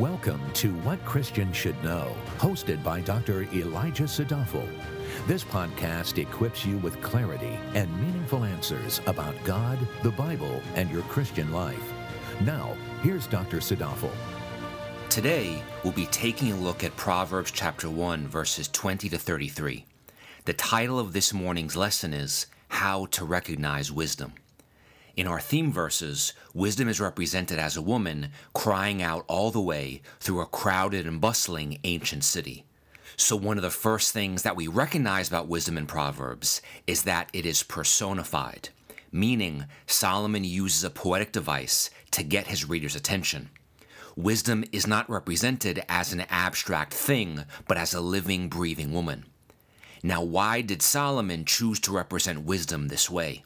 Welcome to What Christians Should Know, hosted by Dr. Elijah Sadafel. This podcast equips you with clarity and meaningful answers about God, the Bible, and your Christian life. Now, here's Dr. Sadafel. Today, we'll be taking a look at Proverbs chapter 1, verses 20 to 33. The title of this morning's lesson is How to Recognize Wisdom. In our theme verses, wisdom is represented as a woman crying out all the way through a crowded and bustling ancient city. So, one of the first things that we recognize about wisdom in Proverbs is that it is personified, meaning Solomon uses a poetic device to get his reader's attention. Wisdom is not represented as an abstract thing, but as a living, breathing woman. Now, why did Solomon choose to represent wisdom this way?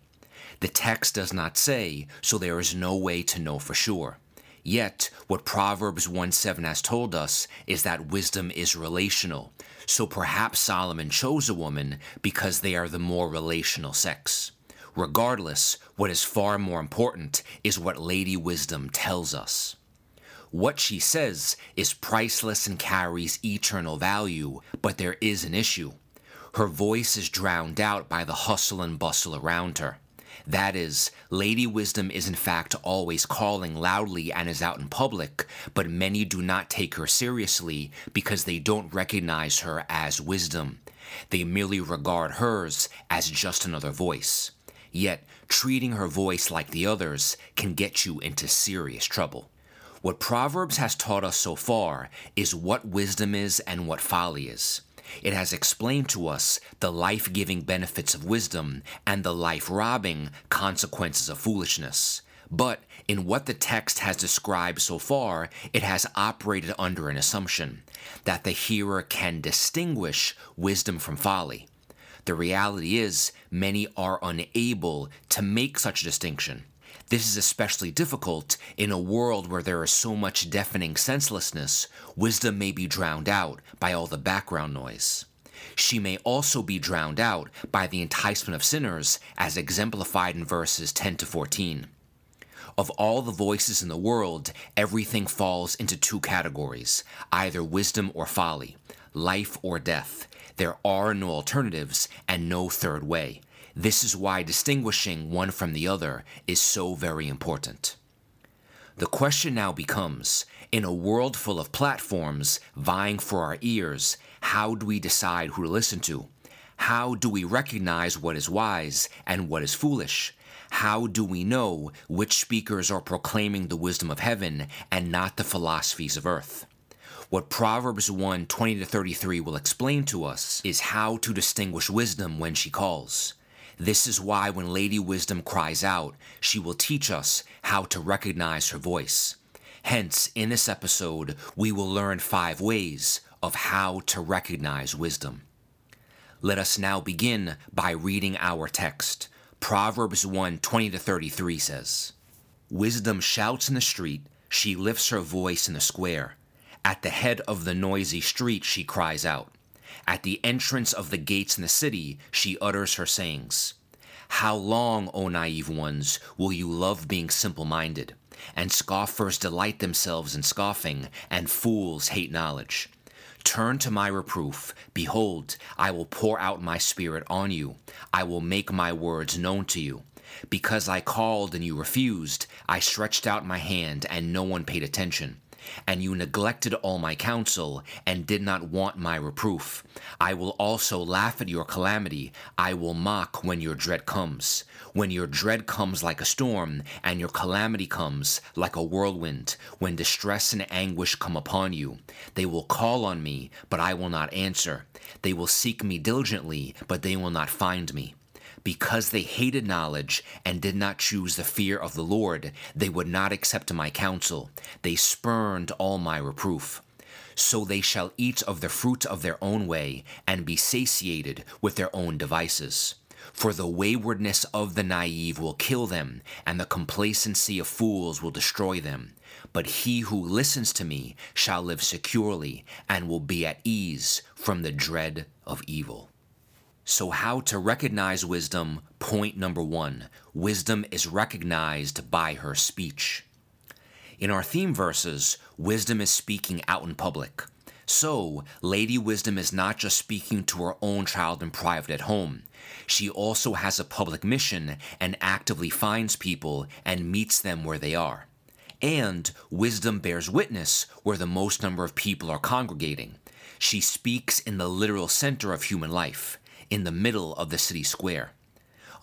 The text does not say, so there is no way to know for sure. Yet, what Proverbs 1 7 has told us is that wisdom is relational. So perhaps Solomon chose a woman because they are the more relational sex. Regardless, what is far more important is what Lady Wisdom tells us. What she says is priceless and carries eternal value, but there is an issue. Her voice is drowned out by the hustle and bustle around her. That is, Lady Wisdom is in fact always calling loudly and is out in public, but many do not take her seriously because they don't recognize her as wisdom. They merely regard hers as just another voice. Yet, treating her voice like the others can get you into serious trouble. What Proverbs has taught us so far is what wisdom is and what folly is. It has explained to us the life giving benefits of wisdom and the life robbing consequences of foolishness. But in what the text has described so far, it has operated under an assumption that the hearer can distinguish wisdom from folly. The reality is, many are unable to make such a distinction. This is especially difficult in a world where there is so much deafening senselessness, wisdom may be drowned out by all the background noise. She may also be drowned out by the enticement of sinners, as exemplified in verses 10 to 14. Of all the voices in the world, everything falls into two categories either wisdom or folly, life or death. There are no alternatives and no third way. This is why distinguishing one from the other is so very important. The question now becomes in a world full of platforms vying for our ears, how do we decide who to listen to? How do we recognize what is wise and what is foolish? How do we know which speakers are proclaiming the wisdom of heaven and not the philosophies of earth? What Proverbs 1 20 to 33 will explain to us is how to distinguish wisdom when she calls. This is why when Lady Wisdom cries out, she will teach us how to recognize her voice. Hence, in this episode, we will learn five ways of how to recognize wisdom. Let us now begin by reading our text. Proverbs 1 20 to 33 says, Wisdom shouts in the street, she lifts her voice in the square. At the head of the noisy street, she cries out. At the entrance of the gates in the city, she utters her sayings. How long, O naive ones, will you love being simple minded? And scoffers delight themselves in scoffing, and fools hate knowledge. Turn to my reproof. Behold, I will pour out my spirit on you. I will make my words known to you. Because I called and you refused, I stretched out my hand and no one paid attention and you neglected all my counsel, and did not want my reproof. I will also laugh at your calamity. I will mock when your dread comes. When your dread comes like a storm, and your calamity comes like a whirlwind, when distress and anguish come upon you, they will call on me, but I will not answer. They will seek me diligently, but they will not find me. Because they hated knowledge and did not choose the fear of the Lord, they would not accept my counsel. They spurned all my reproof. So they shall eat of the fruit of their own way, and be satiated with their own devices. For the waywardness of the naive will kill them, and the complacency of fools will destroy them. But he who listens to me shall live securely, and will be at ease from the dread of evil. So, how to recognize wisdom? Point number one wisdom is recognized by her speech. In our theme verses, wisdom is speaking out in public. So, Lady Wisdom is not just speaking to her own child in private at home. She also has a public mission and actively finds people and meets them where they are. And wisdom bears witness where the most number of people are congregating. She speaks in the literal center of human life, in the middle of the city square.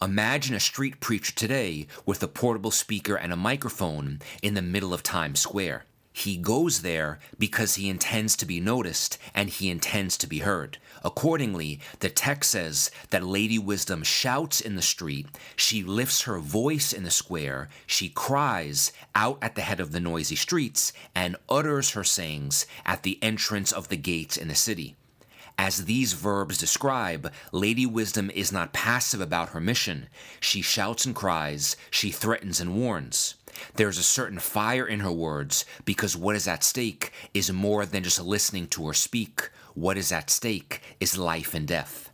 Imagine a street preacher today with a portable speaker and a microphone in the middle of Times Square. He goes there because he intends to be noticed and he intends to be heard. Accordingly, the text says that Lady Wisdom shouts in the street, she lifts her voice in the square, she cries out at the head of the noisy streets, and utters her sayings at the entrance of the gates in the city. As these verbs describe, Lady Wisdom is not passive about her mission. She shouts and cries, she threatens and warns. There's a certain fire in her words because what is at stake is more than just listening to her speak. What is at stake is life and death.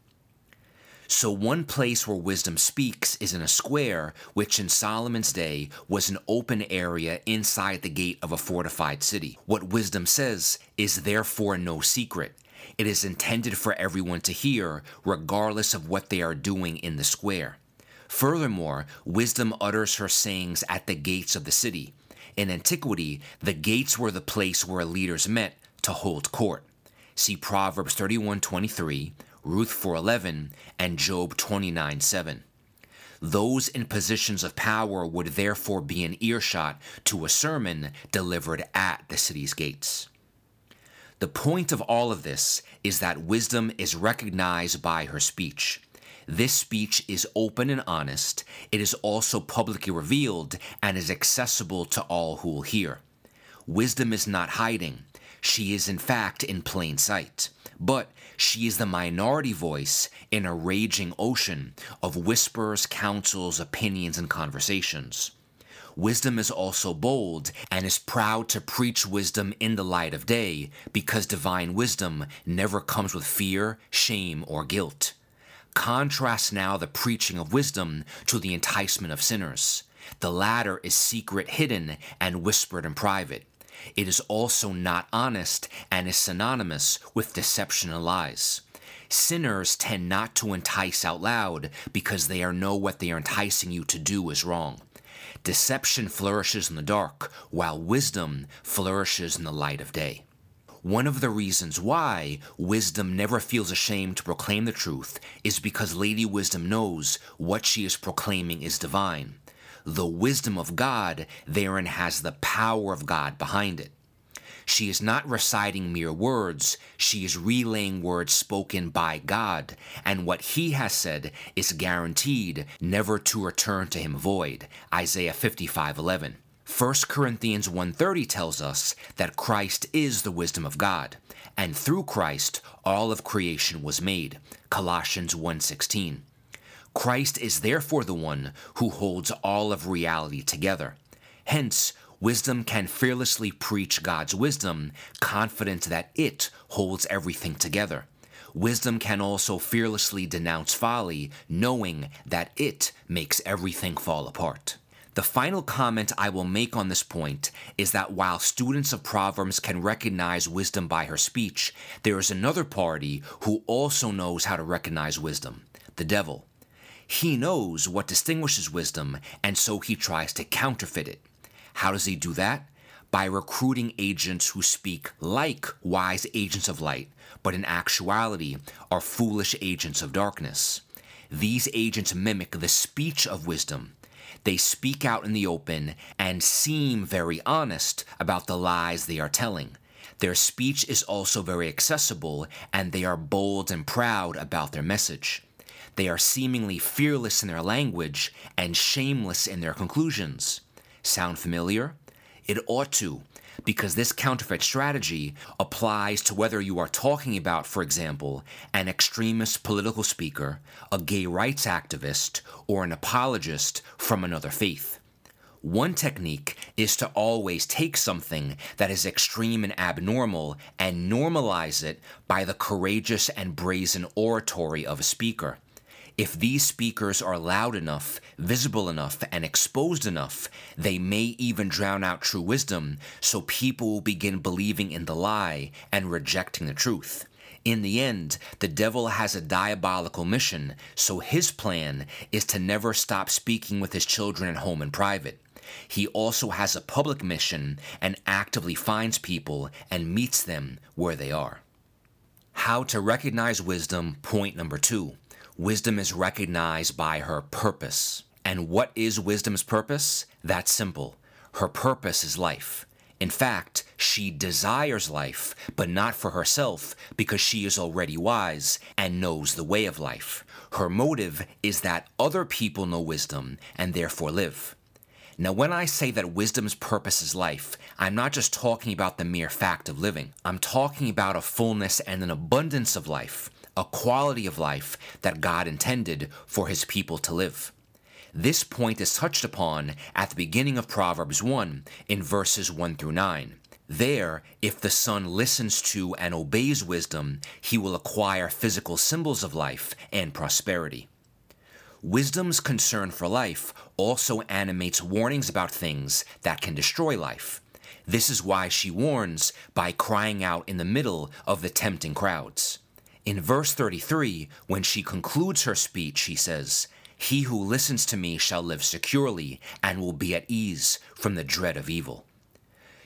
So, one place where wisdom speaks is in a square, which in Solomon's day was an open area inside the gate of a fortified city. What wisdom says is therefore no secret. It is intended for everyone to hear, regardless of what they are doing in the square. Furthermore, wisdom utters her sayings at the gates of the city. In antiquity, the gates were the place where leaders met to hold court. See Proverbs 31:23, Ruth 4:11, and Job 29:7. Those in positions of power would therefore be in earshot to a sermon delivered at the city's gates. The point of all of this is that wisdom is recognized by her speech. This speech is open and honest. It is also publicly revealed and is accessible to all who will hear. Wisdom is not hiding. She is, in fact, in plain sight. But she is the minority voice in a raging ocean of whispers, counsels, opinions, and conversations. Wisdom is also bold and is proud to preach wisdom in the light of day because divine wisdom never comes with fear, shame, or guilt. Contrast now the preaching of wisdom to the enticement of sinners. The latter is secret, hidden, and whispered in private. It is also not honest and is synonymous with deception and lies. Sinners tend not to entice out loud because they are know what they are enticing you to do is wrong. Deception flourishes in the dark, while wisdom flourishes in the light of day. One of the reasons why wisdom never feels ashamed to proclaim the truth is because Lady Wisdom knows what she is proclaiming is divine. The wisdom of God therein has the power of God behind it. She is not reciting mere words, she is relaying words spoken by God, and what He has said is guaranteed never to return to Him void. Isaiah 55 11. 1 Corinthians 1:30 tells us that Christ is the wisdom of God, and through Christ all of creation was made. Colossians 1:16. Christ is therefore the one who holds all of reality together. Hence, wisdom can fearlessly preach God's wisdom, confident that it holds everything together. Wisdom can also fearlessly denounce folly, knowing that it makes everything fall apart. The final comment I will make on this point is that while students of Proverbs can recognize wisdom by her speech, there is another party who also knows how to recognize wisdom the devil. He knows what distinguishes wisdom, and so he tries to counterfeit it. How does he do that? By recruiting agents who speak like wise agents of light, but in actuality are foolish agents of darkness. These agents mimic the speech of wisdom, they speak out in the open and seem very honest about the lies they are telling. Their speech is also very accessible, and they are bold and proud about their message. They are seemingly fearless in their language and shameless in their conclusions. Sound familiar? It ought to, because this counterfeit strategy applies to whether you are talking about, for example, an extremist political speaker, a gay rights activist, or an apologist from another faith. One technique is to always take something that is extreme and abnormal and normalize it by the courageous and brazen oratory of a speaker. If these speakers are loud enough, visible enough, and exposed enough, they may even drown out true wisdom, so people will begin believing in the lie and rejecting the truth. In the end, the devil has a diabolical mission, so his plan is to never stop speaking with his children at home in private. He also has a public mission and actively finds people and meets them where they are. How to recognize wisdom, point number two. Wisdom is recognized by her purpose. And what is wisdom's purpose? That's simple. Her purpose is life. In fact, she desires life, but not for herself, because she is already wise and knows the way of life. Her motive is that other people know wisdom and therefore live. Now, when I say that wisdom's purpose is life, I'm not just talking about the mere fact of living. I'm talking about a fullness and an abundance of life, a quality of life that God intended for his people to live. This point is touched upon at the beginning of Proverbs 1 in verses 1 through 9. There, if the son listens to and obeys wisdom, he will acquire physical symbols of life and prosperity. Wisdom's concern for life also animates warnings about things that can destroy life. This is why she warns by crying out in the middle of the tempting crowds. In verse 33, when she concludes her speech, she says, He who listens to me shall live securely and will be at ease from the dread of evil.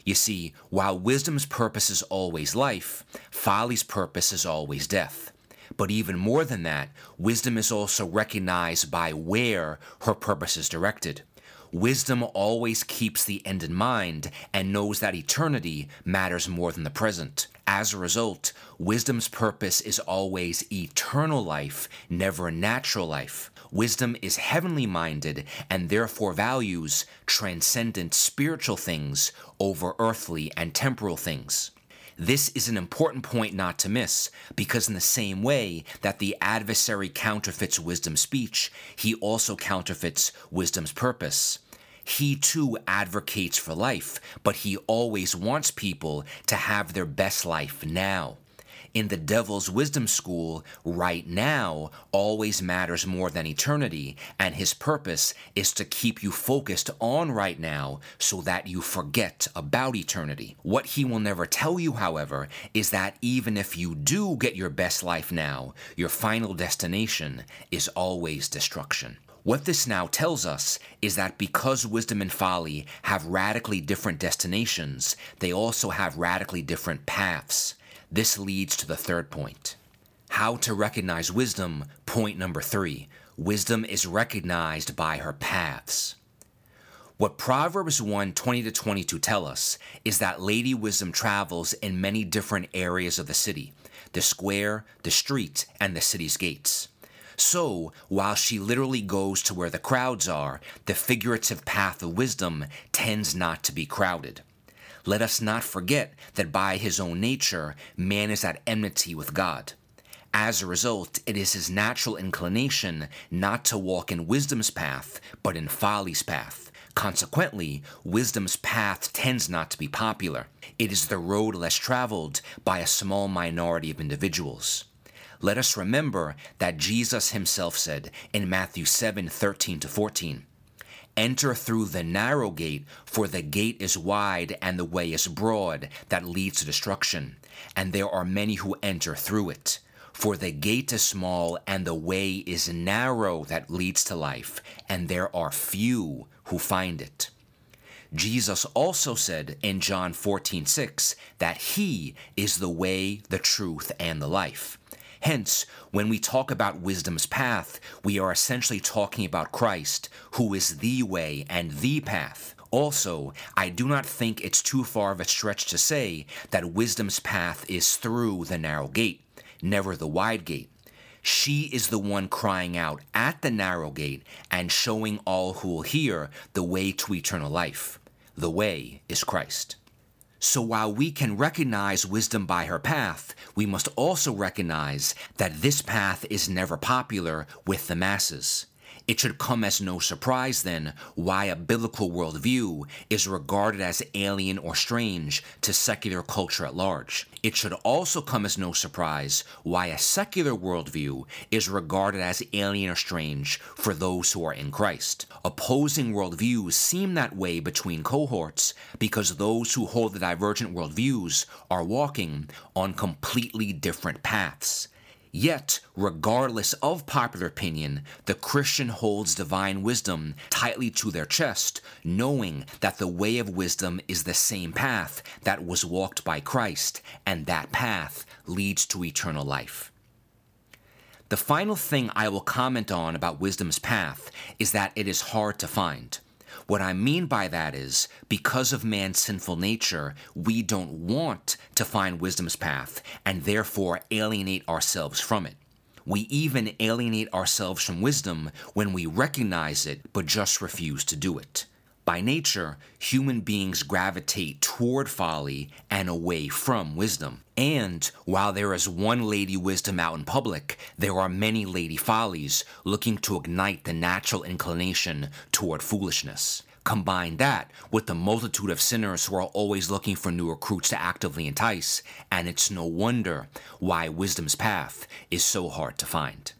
You see, while wisdom's purpose is always life, folly's purpose is always death. But even more than that, wisdom is also recognized by where her purpose is directed. Wisdom always keeps the end in mind and knows that eternity matters more than the present. As a result, wisdom's purpose is always eternal life, never natural life. Wisdom is heavenly minded and therefore values transcendent spiritual things over earthly and temporal things. This is an important point not to miss, because in the same way that the adversary counterfeits wisdom's speech, he also counterfeits wisdom's purpose. He too advocates for life, but he always wants people to have their best life now in the devil's wisdom school, right now always matters more than eternity, and his purpose is to keep you focused on right now so that you forget about eternity. What he will never tell you, however, is that even if you do get your best life now, your final destination is always destruction. What this now tells us is that because wisdom and folly have radically different destinations, they also have radically different paths. This leads to the third point. How to recognize wisdom, point number three. Wisdom is recognized by her paths. What Proverbs 1 20 to 22 tell us is that Lady Wisdom travels in many different areas of the city the square, the street, and the city's gates. So, while she literally goes to where the crowds are, the figurative path of wisdom tends not to be crowded. Let us not forget that by his own nature, man is at enmity with God. As a result, it is his natural inclination not to walk in wisdom's path, but in folly's path. Consequently, wisdom's path tends not to be popular. It is the road less traveled by a small minority of individuals. Let us remember that Jesus himself said in Matthew 7 13 to 14, Enter through the narrow gate, for the gate is wide and the way is broad that leads to destruction, and there are many who enter through it. For the gate is small and the way is narrow that leads to life, and there are few who find it. Jesus also said in John 14, 6 that He is the way, the truth, and the life. Hence, when we talk about wisdom's path, we are essentially talking about Christ, who is the way and the path. Also, I do not think it's too far of a stretch to say that wisdom's path is through the narrow gate, never the wide gate. She is the one crying out at the narrow gate and showing all who will hear the way to eternal life. The way is Christ. So while we can recognize wisdom by her path, we must also recognize that this path is never popular with the masses. It should come as no surprise, then, why a biblical worldview is regarded as alien or strange to secular culture at large. It should also come as no surprise why a secular worldview is regarded as alien or strange for those who are in Christ. Opposing worldviews seem that way between cohorts because those who hold the divergent worldviews are walking on completely different paths. Yet, regardless of popular opinion, the Christian holds divine wisdom tightly to their chest, knowing that the way of wisdom is the same path that was walked by Christ, and that path leads to eternal life. The final thing I will comment on about wisdom's path is that it is hard to find. What I mean by that is, because of man's sinful nature, we don't want to find wisdom's path and therefore alienate ourselves from it. We even alienate ourselves from wisdom when we recognize it but just refuse to do it. By nature, human beings gravitate toward folly and away from wisdom. And while there is one lady wisdom out in public, there are many lady follies looking to ignite the natural inclination toward foolishness. Combine that with the multitude of sinners who are always looking for new recruits to actively entice, and it's no wonder why wisdom's path is so hard to find.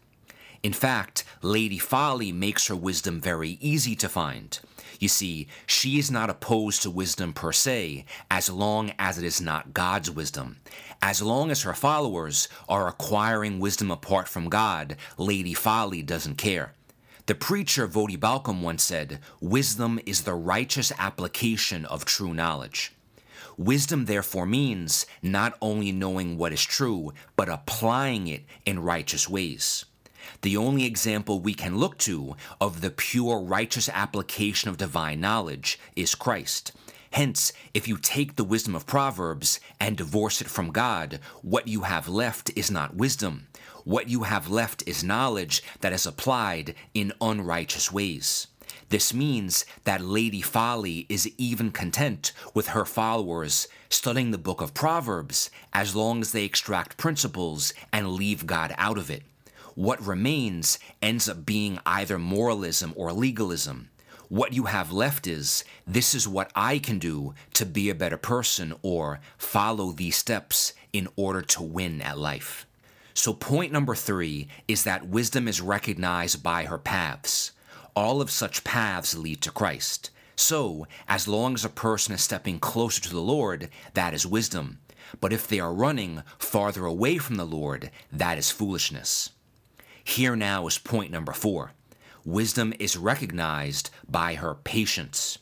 In fact, Lady Folly makes her wisdom very easy to find. You see, she is not opposed to wisdom per se, as long as it is not God's wisdom. As long as her followers are acquiring wisdom apart from God, Lady Folly doesn't care. The preacher Voddie Baucham once said, Wisdom is the righteous application of true knowledge. Wisdom, therefore, means not only knowing what is true, but applying it in righteous ways. The only example we can look to of the pure righteous application of divine knowledge is Christ. Hence, if you take the wisdom of Proverbs and divorce it from God, what you have left is not wisdom. What you have left is knowledge that is applied in unrighteous ways. This means that Lady Folly is even content with her followers studying the book of Proverbs as long as they extract principles and leave God out of it what remains ends up being either moralism or legalism. What you have left is, this is what I can do to be a better person or follow these steps in order to win at life. So, point number three is that wisdom is recognized by her paths. All of such paths lead to Christ. So, as long as a person is stepping closer to the Lord, that is wisdom. But if they are running farther away from the Lord, that is foolishness. Here now is point number four wisdom is recognized by her patience.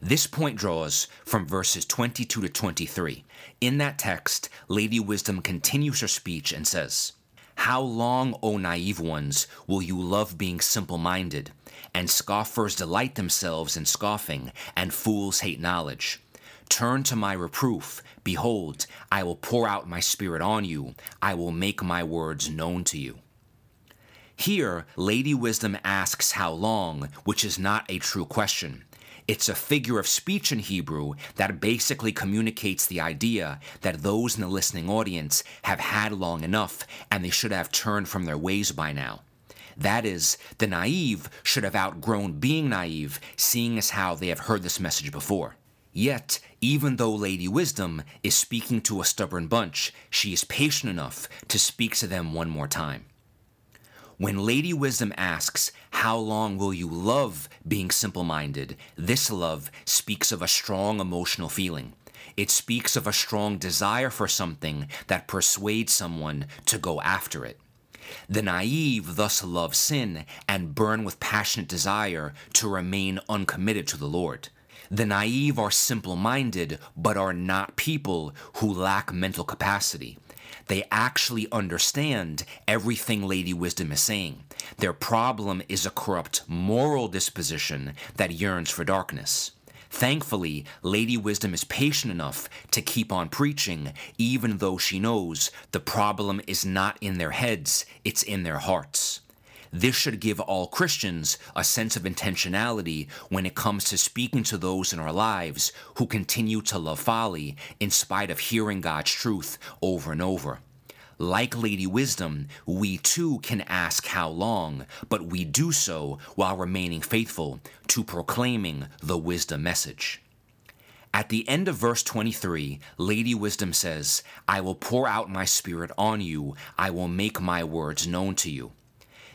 This point draws from verses 22 to 23. In that text, Lady Wisdom continues her speech and says, How long, O naive ones, will you love being simple minded? And scoffers delight themselves in scoffing, and fools hate knowledge. Turn to my reproof. Behold, I will pour out my spirit on you. I will make my words known to you. Here, Lady Wisdom asks how long, which is not a true question. It's a figure of speech in Hebrew that basically communicates the idea that those in the listening audience have had long enough and they should have turned from their ways by now. That is, the naive should have outgrown being naive, seeing as how they have heard this message before. Yet, even though Lady Wisdom is speaking to a stubborn bunch, she is patient enough to speak to them one more time. When Lady Wisdom asks, How long will you love being simple minded? this love speaks of a strong emotional feeling. It speaks of a strong desire for something that persuades someone to go after it. The naive thus love sin and burn with passionate desire to remain uncommitted to the Lord. The naive are simple minded, but are not people who lack mental capacity. They actually understand everything Lady Wisdom is saying. Their problem is a corrupt moral disposition that yearns for darkness. Thankfully, Lady Wisdom is patient enough to keep on preaching, even though she knows the problem is not in their heads, it's in their hearts. This should give all Christians a sense of intentionality when it comes to speaking to those in our lives who continue to love folly in spite of hearing God's truth over and over. Like Lady Wisdom, we too can ask how long, but we do so while remaining faithful to proclaiming the wisdom message. At the end of verse 23, Lady Wisdom says, I will pour out my spirit on you, I will make my words known to you.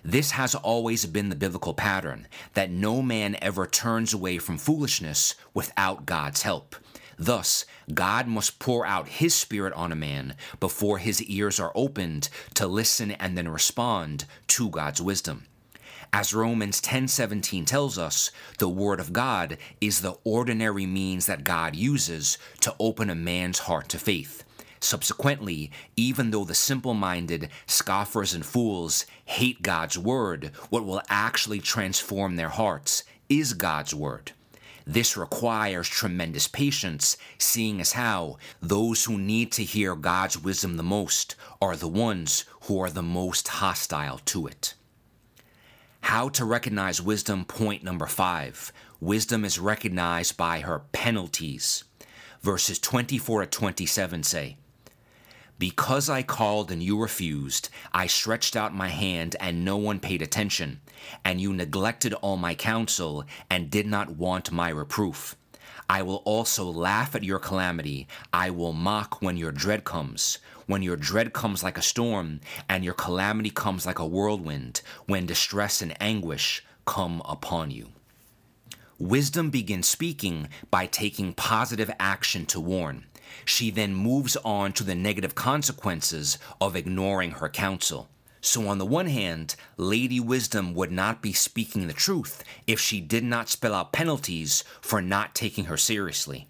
This has always been the biblical pattern that no man ever turns away from foolishness without God's help. Thus, God must pour out his spirit on a man before his ears are opened to listen and then respond to God's wisdom. As Romans 10:17 tells us, the word of God is the ordinary means that God uses to open a man's heart to faith. Subsequently, even though the simple minded, scoffers, and fools hate God's word, what will actually transform their hearts is God's word. This requires tremendous patience, seeing as how those who need to hear God's wisdom the most are the ones who are the most hostile to it. How to recognize wisdom, point number five. Wisdom is recognized by her penalties. Verses 24 to 27 say, because I called and you refused, I stretched out my hand and no one paid attention, and you neglected all my counsel and did not want my reproof. I will also laugh at your calamity. I will mock when your dread comes. When your dread comes like a storm, and your calamity comes like a whirlwind, when distress and anguish come upon you. Wisdom begins speaking by taking positive action to warn. She then moves on to the negative consequences of ignoring her counsel. So, on the one hand, Lady Wisdom would not be speaking the truth if she did not spell out penalties for not taking her seriously.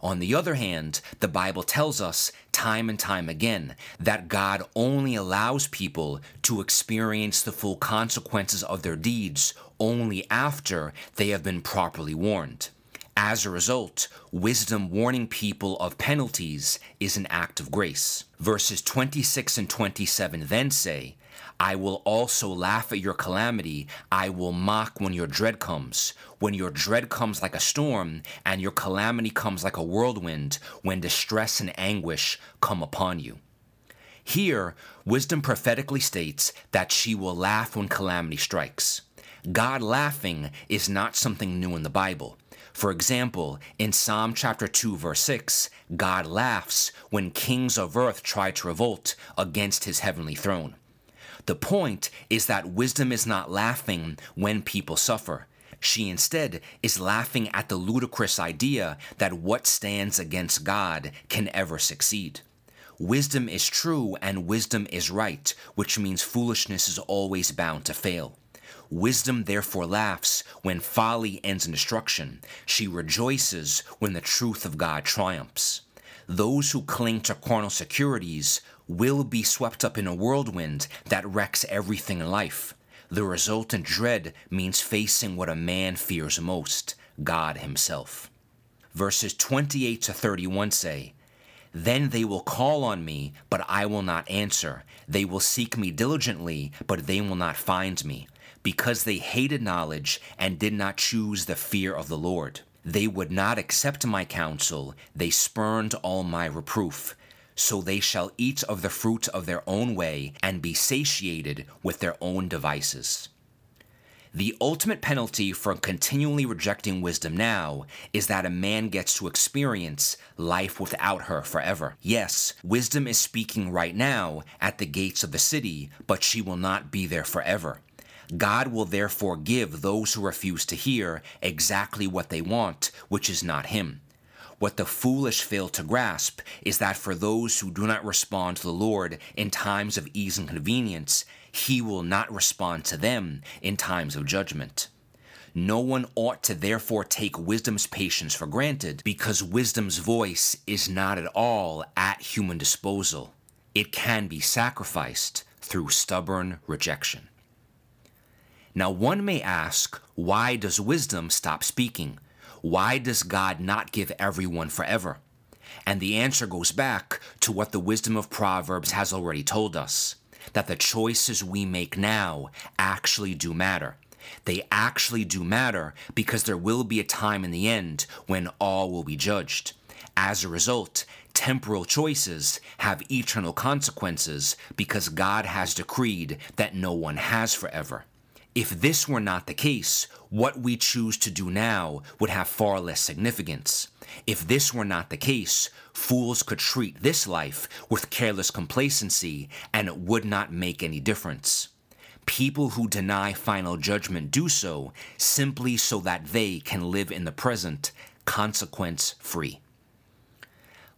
On the other hand, the Bible tells us time and time again that God only allows people to experience the full consequences of their deeds only after they have been properly warned. As a result, wisdom warning people of penalties is an act of grace. Verses 26 and 27 then say, I will also laugh at your calamity. I will mock when your dread comes. When your dread comes like a storm, and your calamity comes like a whirlwind, when distress and anguish come upon you. Here, wisdom prophetically states that she will laugh when calamity strikes. God laughing is not something new in the Bible. For example, in Psalm chapter 2 verse 6, God laughs when kings of earth try to revolt against his heavenly throne. The point is that wisdom is not laughing when people suffer. She instead is laughing at the ludicrous idea that what stands against God can ever succeed. Wisdom is true and wisdom is right, which means foolishness is always bound to fail. Wisdom therefore laughs when folly ends in destruction. She rejoices when the truth of God triumphs. Those who cling to carnal securities will be swept up in a whirlwind that wrecks everything in life. The resultant dread means facing what a man fears most God Himself. Verses 28 to 31 say, Then they will call on me, but I will not answer. They will seek me diligently, but they will not find me because they hated knowledge and did not choose the fear of the Lord. They would not accept my counsel, they spurned all my reproof. So they shall eat of the fruit of their own way and be satiated with their own devices. The ultimate penalty for continually rejecting wisdom now is that a man gets to experience life without her forever. Yes, wisdom is speaking right now at the gates of the city, but she will not be there forever. God will therefore give those who refuse to hear exactly what they want, which is not Him. What the foolish fail to grasp is that for those who do not respond to the Lord in times of ease and convenience, He will not respond to them in times of judgment. No one ought to therefore take wisdom's patience for granted, because wisdom's voice is not at all at human disposal. It can be sacrificed through stubborn rejection. Now, one may ask, why does wisdom stop speaking? Why does God not give everyone forever? And the answer goes back to what the wisdom of Proverbs has already told us that the choices we make now actually do matter. They actually do matter because there will be a time in the end when all will be judged. As a result, temporal choices have eternal consequences because God has decreed that no one has forever. If this were not the case, what we choose to do now would have far less significance. If this were not the case, fools could treat this life with careless complacency and it would not make any difference. People who deny final judgment do so simply so that they can live in the present, consequence free.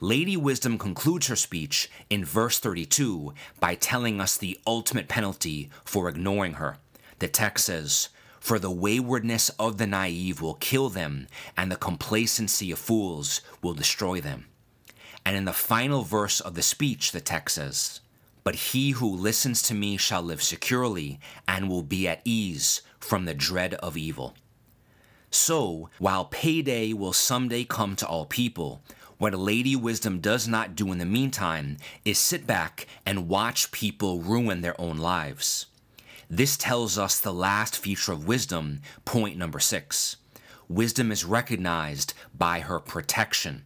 Lady Wisdom concludes her speech in verse 32 by telling us the ultimate penalty for ignoring her. The text says, For the waywardness of the naive will kill them, and the complacency of fools will destroy them. And in the final verse of the speech, the text says, But he who listens to me shall live securely and will be at ease from the dread of evil. So, while payday will someday come to all people, what Lady Wisdom does not do in the meantime is sit back and watch people ruin their own lives. This tells us the last feature of wisdom, point number six. Wisdom is recognized by her protection.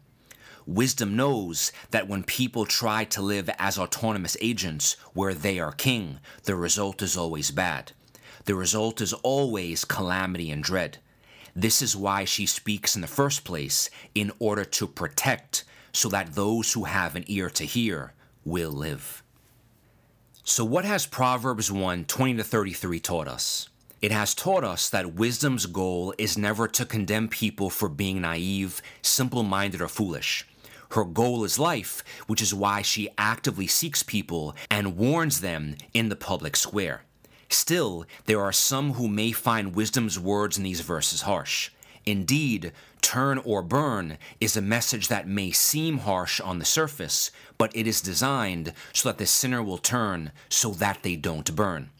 Wisdom knows that when people try to live as autonomous agents where they are king, the result is always bad. The result is always calamity and dread. This is why she speaks in the first place, in order to protect, so that those who have an ear to hear will live. So, what has Proverbs 1 20 to 33 taught us? It has taught us that wisdom's goal is never to condemn people for being naive, simple minded, or foolish. Her goal is life, which is why she actively seeks people and warns them in the public square. Still, there are some who may find wisdom's words in these verses harsh. Indeed, turn or burn is a message that may seem harsh on the surface, but it is designed so that the sinner will turn so that they don't burn.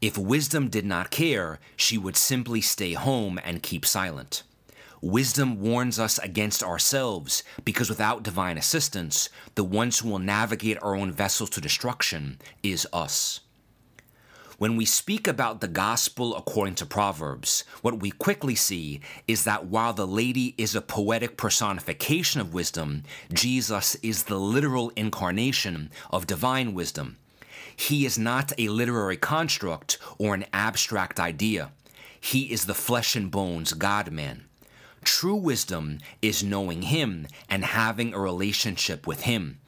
If wisdom did not care, she would simply stay home and keep silent. Wisdom warns us against ourselves because without divine assistance, the ones who will navigate our own vessels to destruction is us. When we speak about the gospel according to Proverbs, what we quickly see is that while the lady is a poetic personification of wisdom, Jesus is the literal incarnation of divine wisdom. He is not a literary construct or an abstract idea. He is the flesh and bones God man. True wisdom is knowing Him and having a relationship with Him.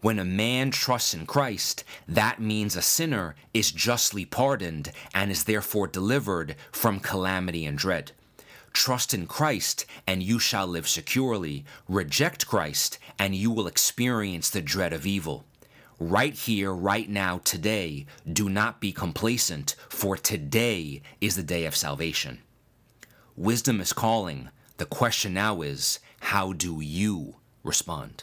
When a man trusts in Christ, that means a sinner is justly pardoned and is therefore delivered from calamity and dread. Trust in Christ, and you shall live securely. Reject Christ, and you will experience the dread of evil. Right here, right now, today, do not be complacent, for today is the day of salvation. Wisdom is calling. The question now is how do you respond?